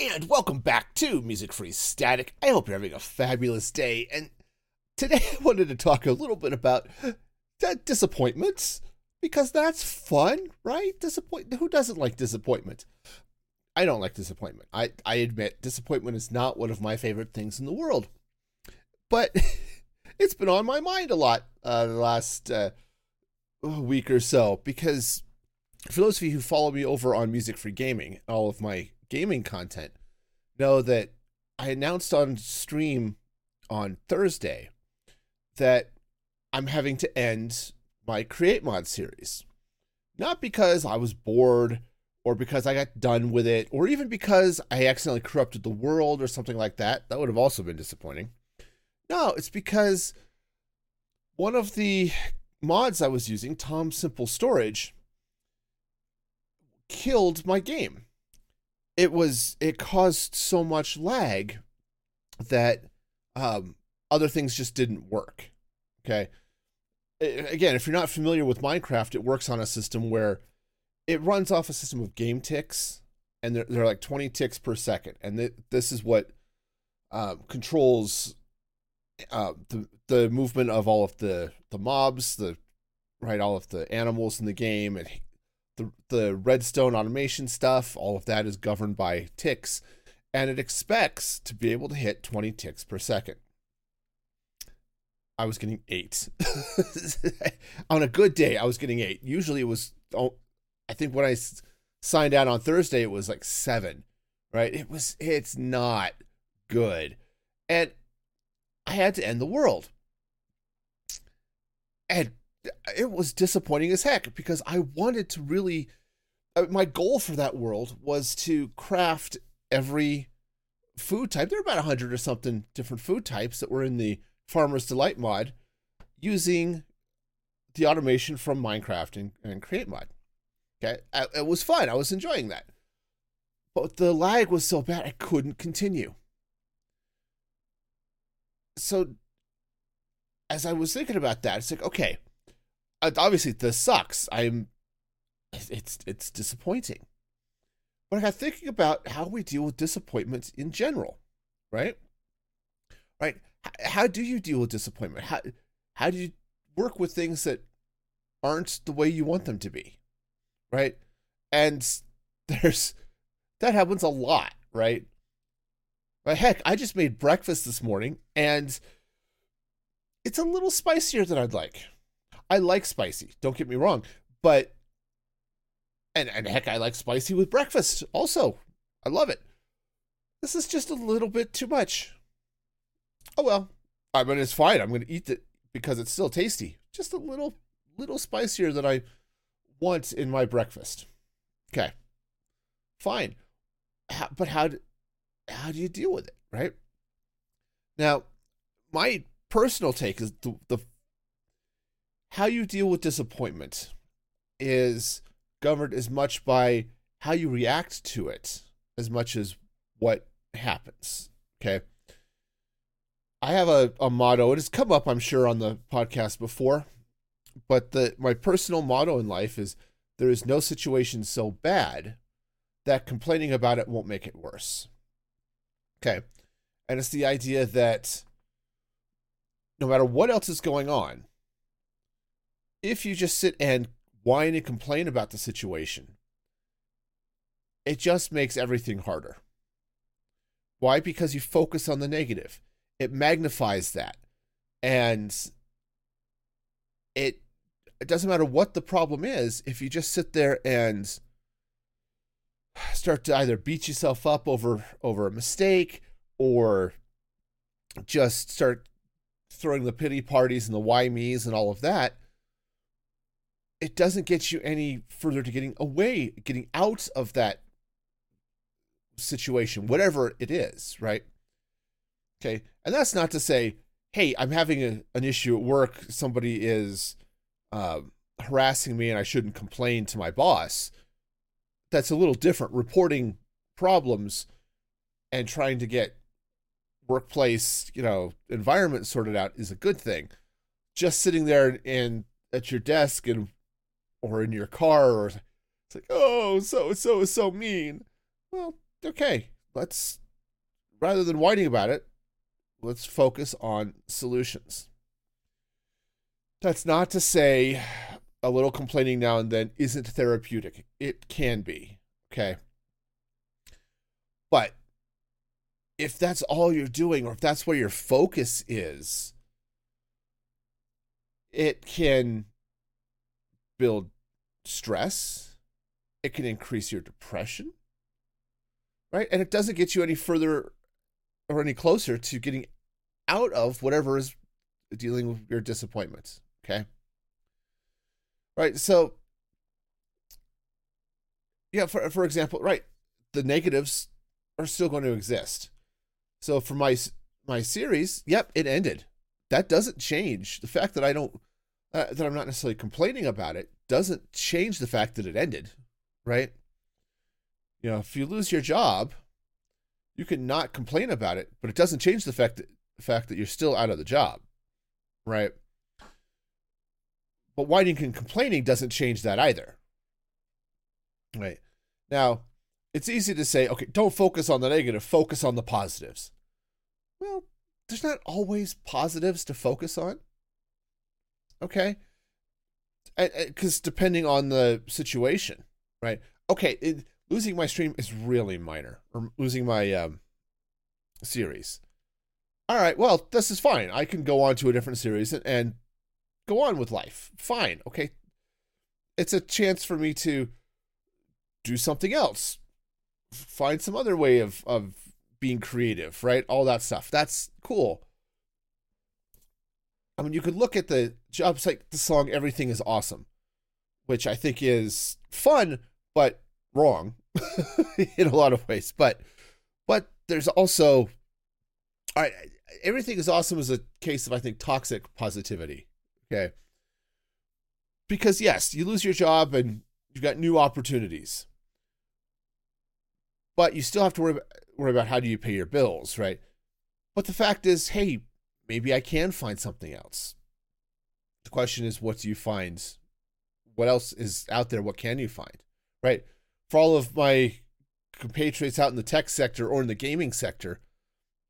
and welcome back to Music Free Static. I hope you're having a fabulous day. And today I wanted to talk a little bit about disappointments because that's fun, right? Disappoint. Who doesn't like disappointment? I don't like disappointment. I I admit disappointment is not one of my favorite things in the world, but it's been on my mind a lot uh, the last uh, week or so because for those of you who follow me over on Music Free Gaming, all of my gaming content, know that I announced on stream on Thursday that I'm having to end my Create Mod series. Not because I was bored or because I got done with it or even because I accidentally corrupted the world or something like that. That would have also been disappointing. No, it's because one of the mods I was using, Tom's Simple Storage, killed my game. It was it caused so much lag that um, other things just didn't work. Okay. Again, if you're not familiar with Minecraft, it works on a system where it runs off a system of game ticks, and they're, they're like 20 ticks per second. And th- this is what um, controls uh, the the movement of all of the the mobs, the right, all of the animals in the game, and the the redstone automation stuff, all of that is governed by ticks, and it expects to be able to hit 20 ticks per second. I was getting eight. on a good day, I was getting eight. Usually it was, oh, I think when I signed out on Thursday, it was like seven, right? It was, it's not good. And I had to end the world. And it was disappointing as heck because I wanted to really. Uh, my goal for that world was to craft every food type. There are about a hundred or something different food types that were in the Farmer's Delight mod using the automation from Minecraft and, and Create Mod. Okay, it was fun. I was enjoying that, but the lag was so bad I couldn't continue. So, as I was thinking about that, it's like, okay, Uh, obviously this sucks. I'm it's it's disappointing. But I got thinking about how we deal with disappointments in general, right? Right? How do you deal with disappointment? How how do you work with things that aren't the way you want them to be? Right? And there's that happens a lot, right? But heck, I just made breakfast this morning and it's a little spicier than I'd like. I like spicy. Don't get me wrong, but and and heck, I like spicy with breakfast also. I love it. This is just a little bit too much. Oh well. I mean, it's fine. I'm going to eat it because it's still tasty. Just a little little spicier than I want in my breakfast. Okay. Fine. How, but how do, how do you deal with it, right? Now, my personal take is the, the how you deal with disappointment is governed as much by how you react to it as much as what happens. Okay. I have a, a motto. It has come up, I'm sure, on the podcast before, but the my personal motto in life is there is no situation so bad that complaining about it won't make it worse. Okay. And it's the idea that no matter what else is going on, if you just sit and whine and complain about the situation, it just makes everything harder. Why? Because you focus on the negative. It magnifies that. And it it doesn't matter what the problem is, if you just sit there and start to either beat yourself up over over a mistake or just start throwing the pity parties and the why me's and all of that, it doesn't get you any further to getting away, getting out of that situation, whatever it is, right? Okay. And that's not to say, hey, I'm having a, an issue at work. Somebody is uh, harassing me and I shouldn't complain to my boss. That's a little different. Reporting problems and trying to get workplace, you know, environment sorted out is a good thing. Just sitting there and at your desk and or in your car or it's like, oh, so so so mean. Well, okay. let's rather than whining about it, let's focus on solutions. That's not to say a little complaining now and then isn't therapeutic. It can be, okay? But if that's all you're doing or if that's where your focus is, it can build stress. It can increase your depression, right? And it doesn't get you any further or any closer to getting out of whatever is dealing with your disappointments, okay? Right? So yeah, for for example, right, the negatives are still going to exist. So for my my series, yep, it ended. That doesn't change the fact that I don't uh, that I'm not necessarily complaining about it doesn't change the fact that it ended, right? You know, if you lose your job, you can not complain about it, but it doesn't change the fact that the fact that you're still out of the job, right? But whining and complaining doesn't change that either, right? Now, it's easy to say, okay, don't focus on the negative, focus on the positives. Well, there's not always positives to focus on. Okay? Because depending on the situation, right? Okay, it, losing my stream is really minor, or losing my um, series. All right, well, this is fine. I can go on to a different series and, and go on with life. Fine, okay. It's a chance for me to do something else, find some other way of of being creative, right? All that stuff. That's cool. I mean, you could look at the job like the song "Everything Is Awesome," which I think is fun, but wrong in a lot of ways. But but there's also, right, everything is awesome is a case of I think toxic positivity. Okay, because yes, you lose your job and you've got new opportunities, but you still have to worry about, worry about how do you pay your bills, right? But the fact is, hey, maybe I can find something else. The question is, what do you find? What else is out there? What can you find? Right? For all of my compatriots out in the tech sector or in the gaming sector,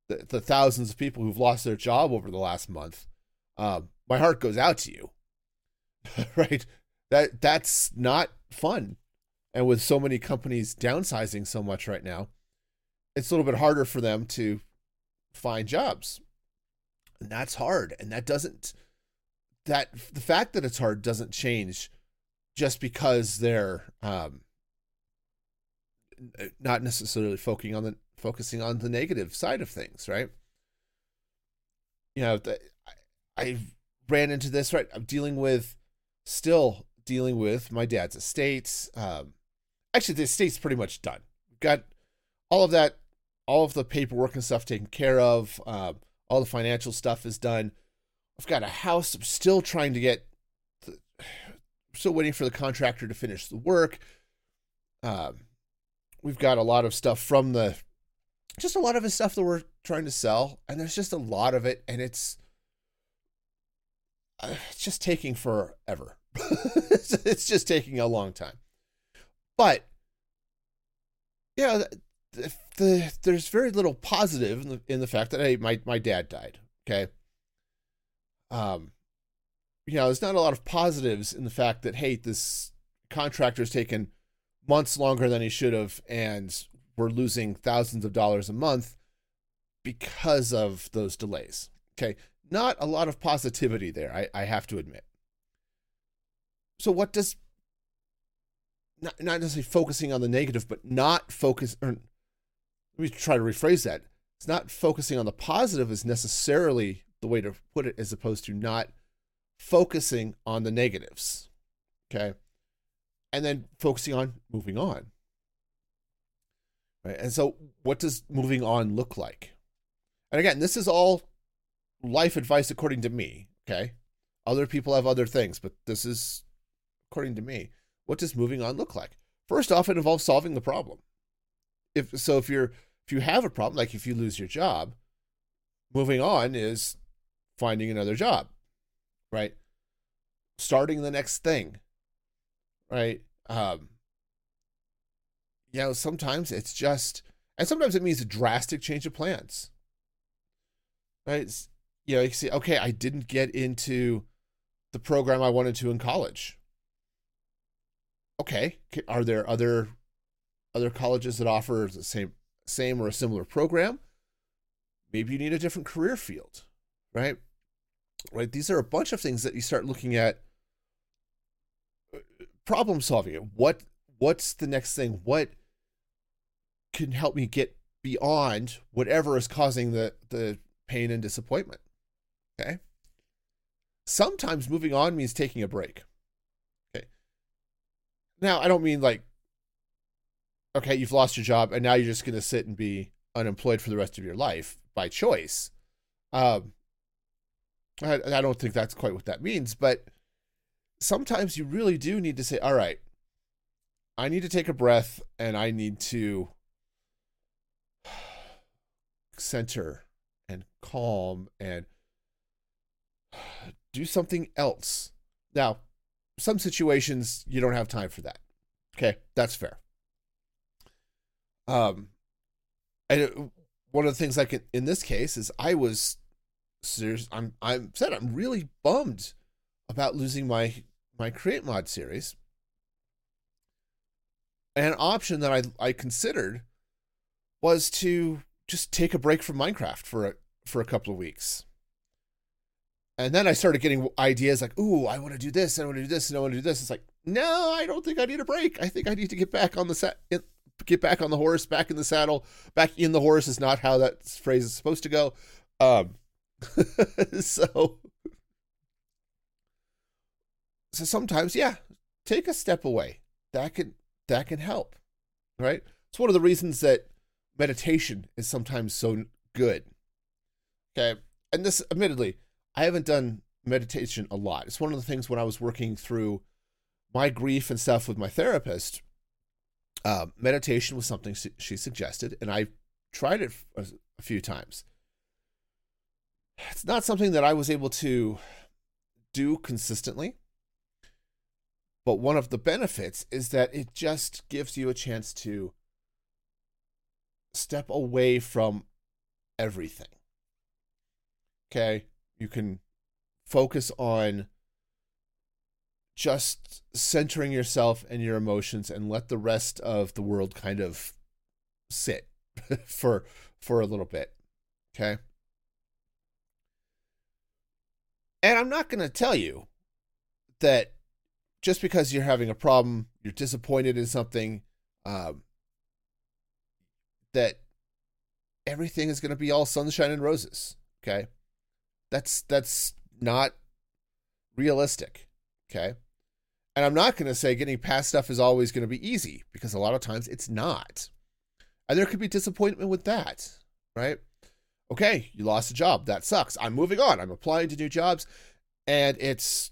the, the thousands of people who've lost their job over the last month, um, my heart goes out to you. right? That that's not fun. And with so many companies downsizing so much right now, it's a little bit harder for them to find jobs. And that's hard. And that doesn't that the fact that it's hard doesn't change just because they're um not necessarily focusing on the focusing on the negative side of things, right? You know, the, I, I ran into this right. I'm dealing with still dealing with my dad's estate. Um, actually, the estate's pretty much done. We've got all of that, all of the paperwork and stuff taken care of. Um, all the financial stuff is done. I've got a house. I'm still trying to get, the, still waiting for the contractor to finish the work. Um, we've got a lot of stuff from the just a lot of the stuff that we're trying to sell and there's just a lot of it and it's uh, it's just taking forever it's, it's just taking a long time but yeah the, the, there's very little positive in the, in the fact that hey my, my dad died okay um you know there's not a lot of positives in the fact that hey this contractor's taken months longer than he should have, and we're losing thousands of dollars a month because of those delays. Okay. Not a lot of positivity there, I, I have to admit. So, what does not, not necessarily focusing on the negative, but not focus, or let me try to rephrase that. It's not focusing on the positive is necessarily the way to put it, as opposed to not focusing on the negatives. Okay and then focusing on moving on. Right? And so, what does moving on look like? And again, this is all life advice according to me. Okay. Other people have other things, but this is according to me. What does moving on look like? First off, it involves solving the problem. If so, if you're if you have a problem, like if you lose your job, moving on is finding another job, right? Starting the next thing, right? Um, you know, sometimes it's just, And sometimes it means a drastic change of plans. Right? It's, you know, you see, okay, I didn't get into the program I wanted to in college. Okay, are there other other colleges that offer the same same or a similar program? Maybe you need a different career field, right? Right? These are a bunch of things that you start looking at uh, problem solving. What what's the next thing? What can help me get beyond whatever is causing the the pain and disappointment? Okay? Sometimes moving on means taking a break. Okay. Now, I don't mean like okay, you've lost your job and now you're just going to sit and be unemployed for the rest of your life by choice. Um, I, I don't think that's quite what that means, but sometimes you really do need to say, all right, I need to take a breath and I need to center and calm and do something else. Now, some situations you don't have time for that. Okay, that's fair. Um, and it, one of the things like in this case is I was serious. I'm I'm said I'm really bummed about losing my my create mod series. An option that I I considered was to just take a break from Minecraft for a for a couple of weeks. And then I started getting ideas like, "Ooh, I want to do this, I want to do this, and I want to do this." It's like, no, I don't think I need a break. I think I need to get back on the set, get back on the horse, back in the saddle, back in the horse is not how that phrase is supposed to go. Um, so, so sometimes, yeah, take a step away. That can that can help, right? It's one of the reasons that meditation is sometimes so good. Okay, and this, admittedly, I haven't done meditation a lot. It's one of the things when I was working through my grief and stuff with my therapist uh, meditation was something she suggested, and I tried it a, a few times. It's not something that I was able to do consistently, but one of the benefits is that it just gives you a chance to step away from everything. Okay, you can focus on just centering yourself and your emotions and let the rest of the world kind of sit for for a little bit. Okay and i'm not going to tell you that just because you're having a problem you're disappointed in something um, that everything is going to be all sunshine and roses okay that's that's not realistic okay and I'm not going to say getting past stuff is always going to be easy because a lot of times it's not. And there could be disappointment with that, right? Okay, you lost a job. That sucks. I'm moving on. I'm applying to new jobs. And it's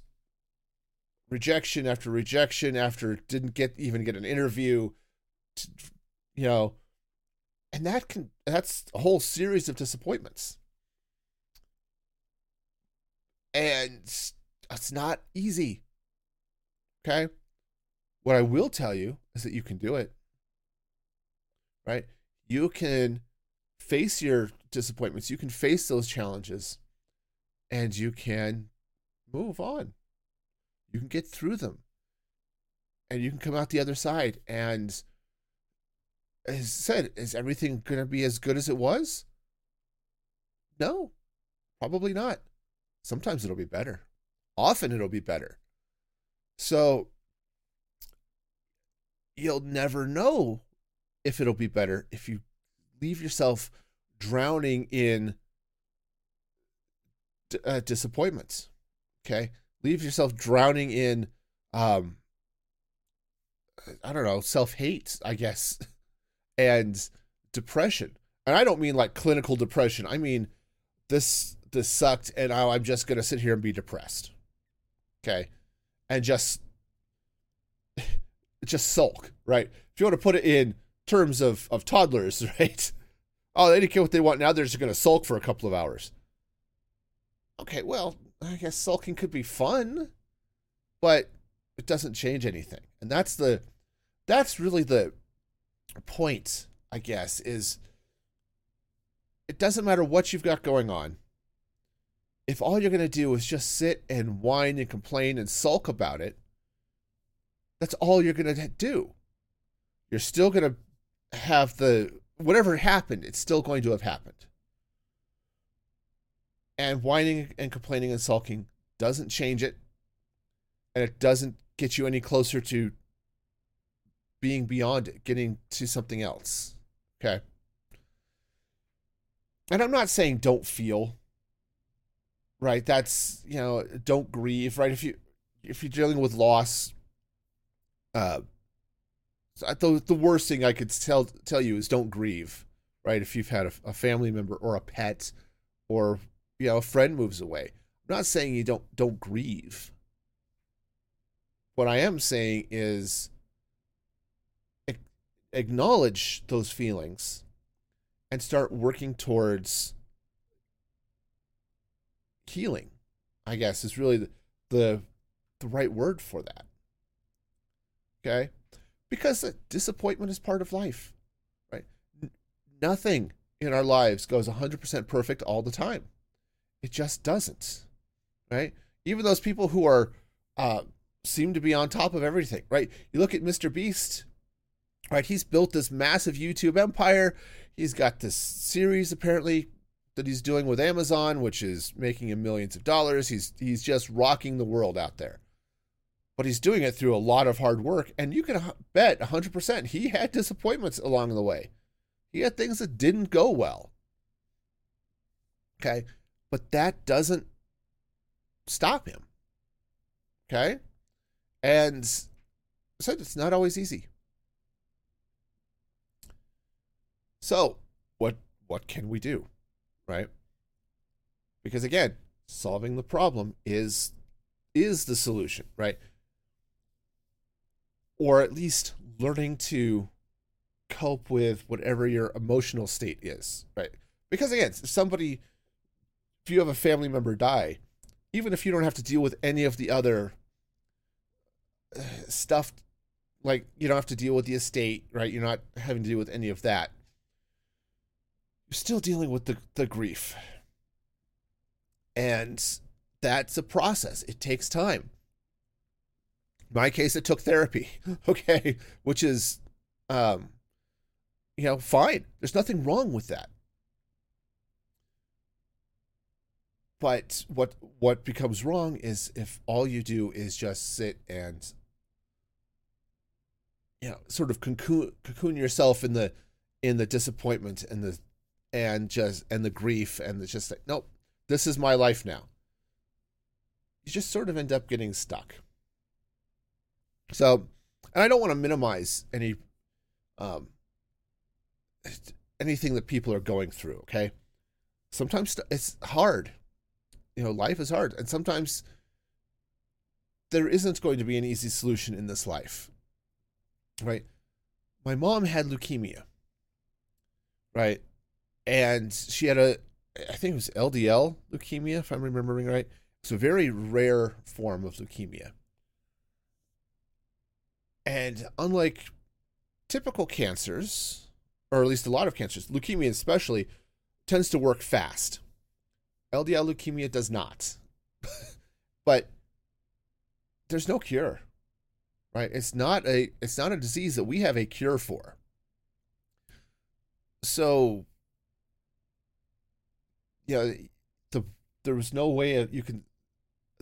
rejection after rejection after didn't get even get an interview, to, you know. And that can that's a whole series of disappointments. And it's not easy. Okay. What I will tell you is that you can do it. Right? You can face your disappointments, you can face those challenges, and you can move on. You can get through them. And you can come out the other side. And as said, is everything going to be as good as it was? No, probably not. Sometimes it'll be better. Often it'll be better. So you'll never know if it'll be better if you leave yourself drowning in uh, disappointments. Okay, leave yourself drowning in, um, I don't know, self hate, I guess, and depression. And I don't mean like clinical depression. I mean this this sucked, and I'm just gonna sit here and be depressed. Okay, and just just sulk, right? If you want to put it in terms of of toddlers, right? Oh, they didn't care what they want. Now they're just going to sulk for a couple of hours. Okay, well, I guess sulking could be fun, but it doesn't change anything. And that's the that's really the point I guess, is it doesn't matter what you've got going on. If all you're going to do is just sit and whine and complain and sulk about it, that's all you're going to do. You're still going to have the whatever happened, it's still going to have happened. And whining and complaining and sulking doesn't change it. And it doesn't get you any closer to being beyond it, getting to something else. Okay. And I'm not saying don't feel, right? That's, you know, don't grieve, right? If you if you're dealing with loss, uh the, the worst thing I could tell tell you is don't grieve, right? If you've had a, a family member or a pet or you know a friend moves away. I'm not saying you don't don't grieve. What I am saying is acknowledge those feelings and start working towards healing i guess is really the, the, the right word for that okay because disappointment is part of life right? Nothing in our lives goes 100% perfect all the time. It just doesn't right? Even those people who are uh, seem to be on top of everything right? You look at mr beast right? He's built this massive youtube empire. He's got this series apparently that he's doing with amazon which is making him millions of dollars. He's he's just rocking the world out there but he's doing it through a lot of hard work and you can bet 100% he had disappointments along the way he had things that didn't go well okay but that doesn't stop him okay and so it's not always easy So, what what can we do? Right? Because again, solving the problem is is the solution, right? Or at least learning to cope with whatever your emotional state is, right? Because again, if somebody if you have a family member die, even if you don't have to deal with any of the other uh, stuff like you don't have to deal with the estate, right? You're not having to deal with any of that you're still dealing with the, the grief. And that's a process. It takes time. My case, it took therapy, okay, which is, um, you know, fine. There's nothing wrong with that. But what what becomes wrong is if all you do is just sit and you know sort of cocoon, cocoon yourself in the in the disappointment and the and just and the grief and it's just like nope this is my life now you just sort of end up getting stuck so and i don't want to minimize any um anything that people are going through okay sometimes it's hard you know life is hard and sometimes there isn't going to be an easy solution in this life right my mom had leukemia right and she had a I think it was LGL leukemia, if I'm remembering right. It's a very rare form of leukemia. And unlike typical cancers, or at least a lot of cancers, leukemia especially, tends to work fast. LGL leukemia does not. but there's no cure. Right? It's not a it's not a disease that we have a cure for. So you know, the there was no way you can.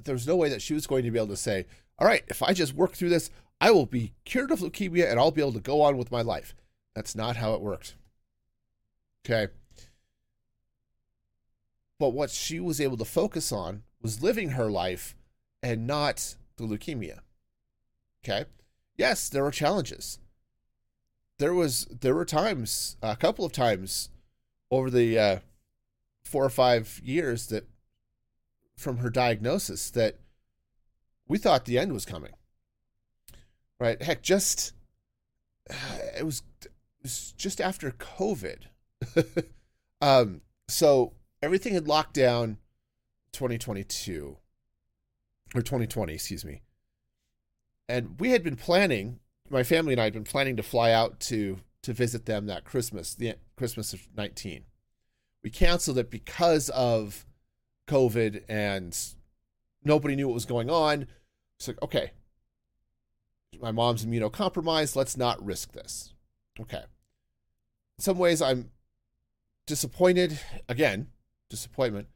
There was no way that she was going to be able to say, "All right, if I just work through this, I will be cured of leukemia and I'll be able to go on with my life." That's not how it worked. Okay. But what she was able to focus on was living her life and not the leukemia. Okay. Yes, there were challenges. There was there were times, a couple of times over the uh, four or five years that from her diagnosis that we thought the end was coming. Right? Heck, just it was it was just after COVID. um, so everything had locked down 2022 or 2020, excuse me. And we had been planning, my family and I had been planning to fly out to to visit them that Christmas, the Christmas of 19. We canceled it because of COVID and nobody knew what was going on. It's like, okay, my mom's immunocompromised. Let's not risk this. Okay. In some ways, I'm disappointed. Again, disappointment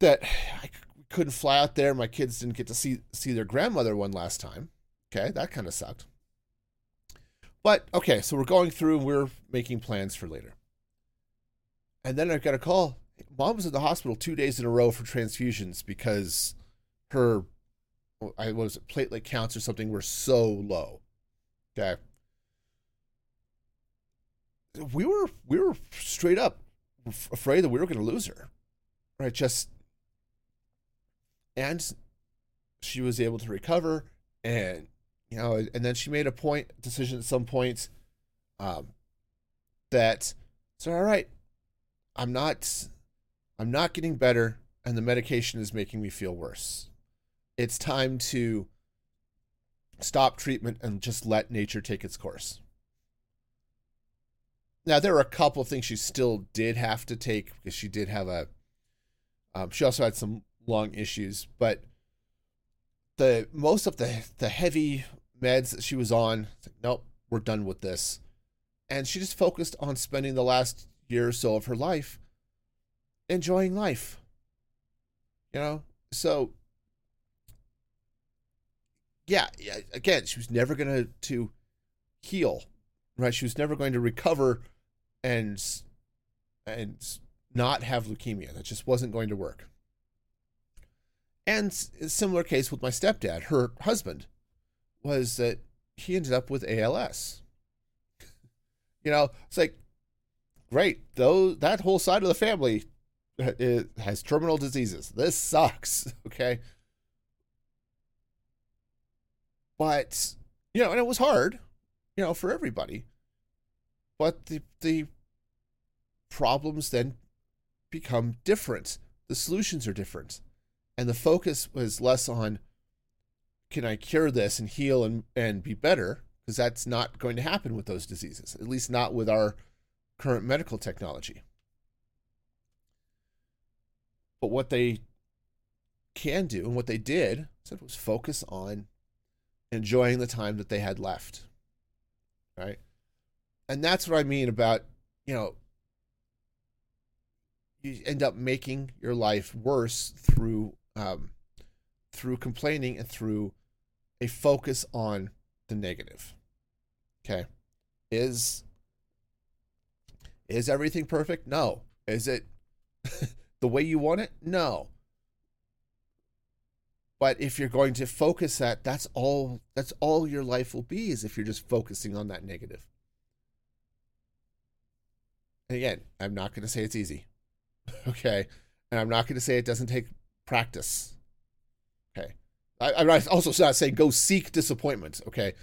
that I couldn't fly out there. My kids didn't get to see see their grandmother one last time. Okay, that kind of sucked. But okay, so we're going through and we're making plans for later. And then I got a call. Mom was in the hospital two days in a row for transfusions because her I was it, platelet counts or something were so low. Okay. We were we were straight up afraid that we were going to lose her. Right, just and she was able to recover and you know and then she made a point decision at some point um that so all right i'm not i'm not getting better and the medication is making me feel worse it's time to stop treatment and just let nature take its course now there were a couple of things she still did have to take because she did have a um, she also had some lung issues, but the most of the the heavy meds that she was on, like, nope, we're done with this. And she just focused on spending the last year or so of her life enjoying life. You know? So yeah, again, she was never going to to heal, right? She was never going to recover and and not have leukemia. That just wasn't going to work. And similar case with my stepdad, her husband, was that he ended up with ALS. You know, it's like, great, though that whole side of the family uh, has terminal diseases. This sucks, okay? But, you know, and it was hard, you know, for everybody. But the the problems then become different. The solutions are different and the focus was less on can I cure this and heal and, and be better? Because that's not going to happen with those diseases, at least not with our current medical technology. But what they can do and what they did said was focus on enjoying the time that they had left. Right? And that's what I mean about, you know, you end up making your life worse through um, through complaining and through a focus on the negative. Okay. Is is everything perfect? No. Is it the way you want it? No. But if you're going to focus that, that's all that's all your life will be is if you're just focusing on that negative. And again, I'm not going to say it's easy. okay? And I'm not going to say it doesn't take practice. Okay. I, I'm also not saying go seek disappointment. Okay.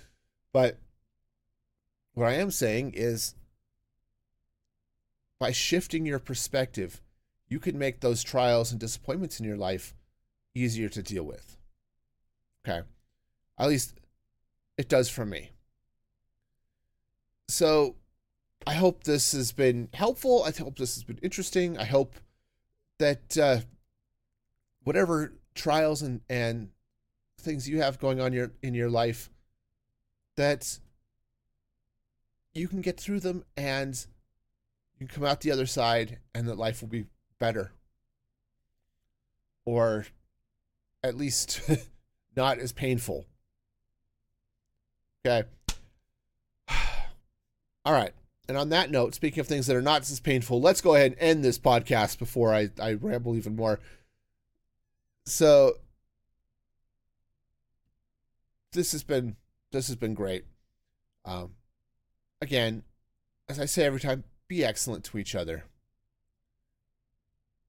But what I am saying is by shifting your perspective, you can make those trials and disappointments in your life easier to deal with. Okay. At least it does for me. So I hope this has been helpful. I hope this has been interesting. I hope that uh, whatever trials and, and things you have going on your in your life that you can get through them and you can come out the other side and that life will be better or at least not as painful okay all right and on that note speaking of things that are not as painful let's go ahead and end this podcast before i, I ramble even more so this has been this has been great. Um, again, as I say every time, be excellent to each other.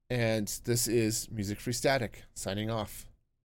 And this is Music Free Static signing off.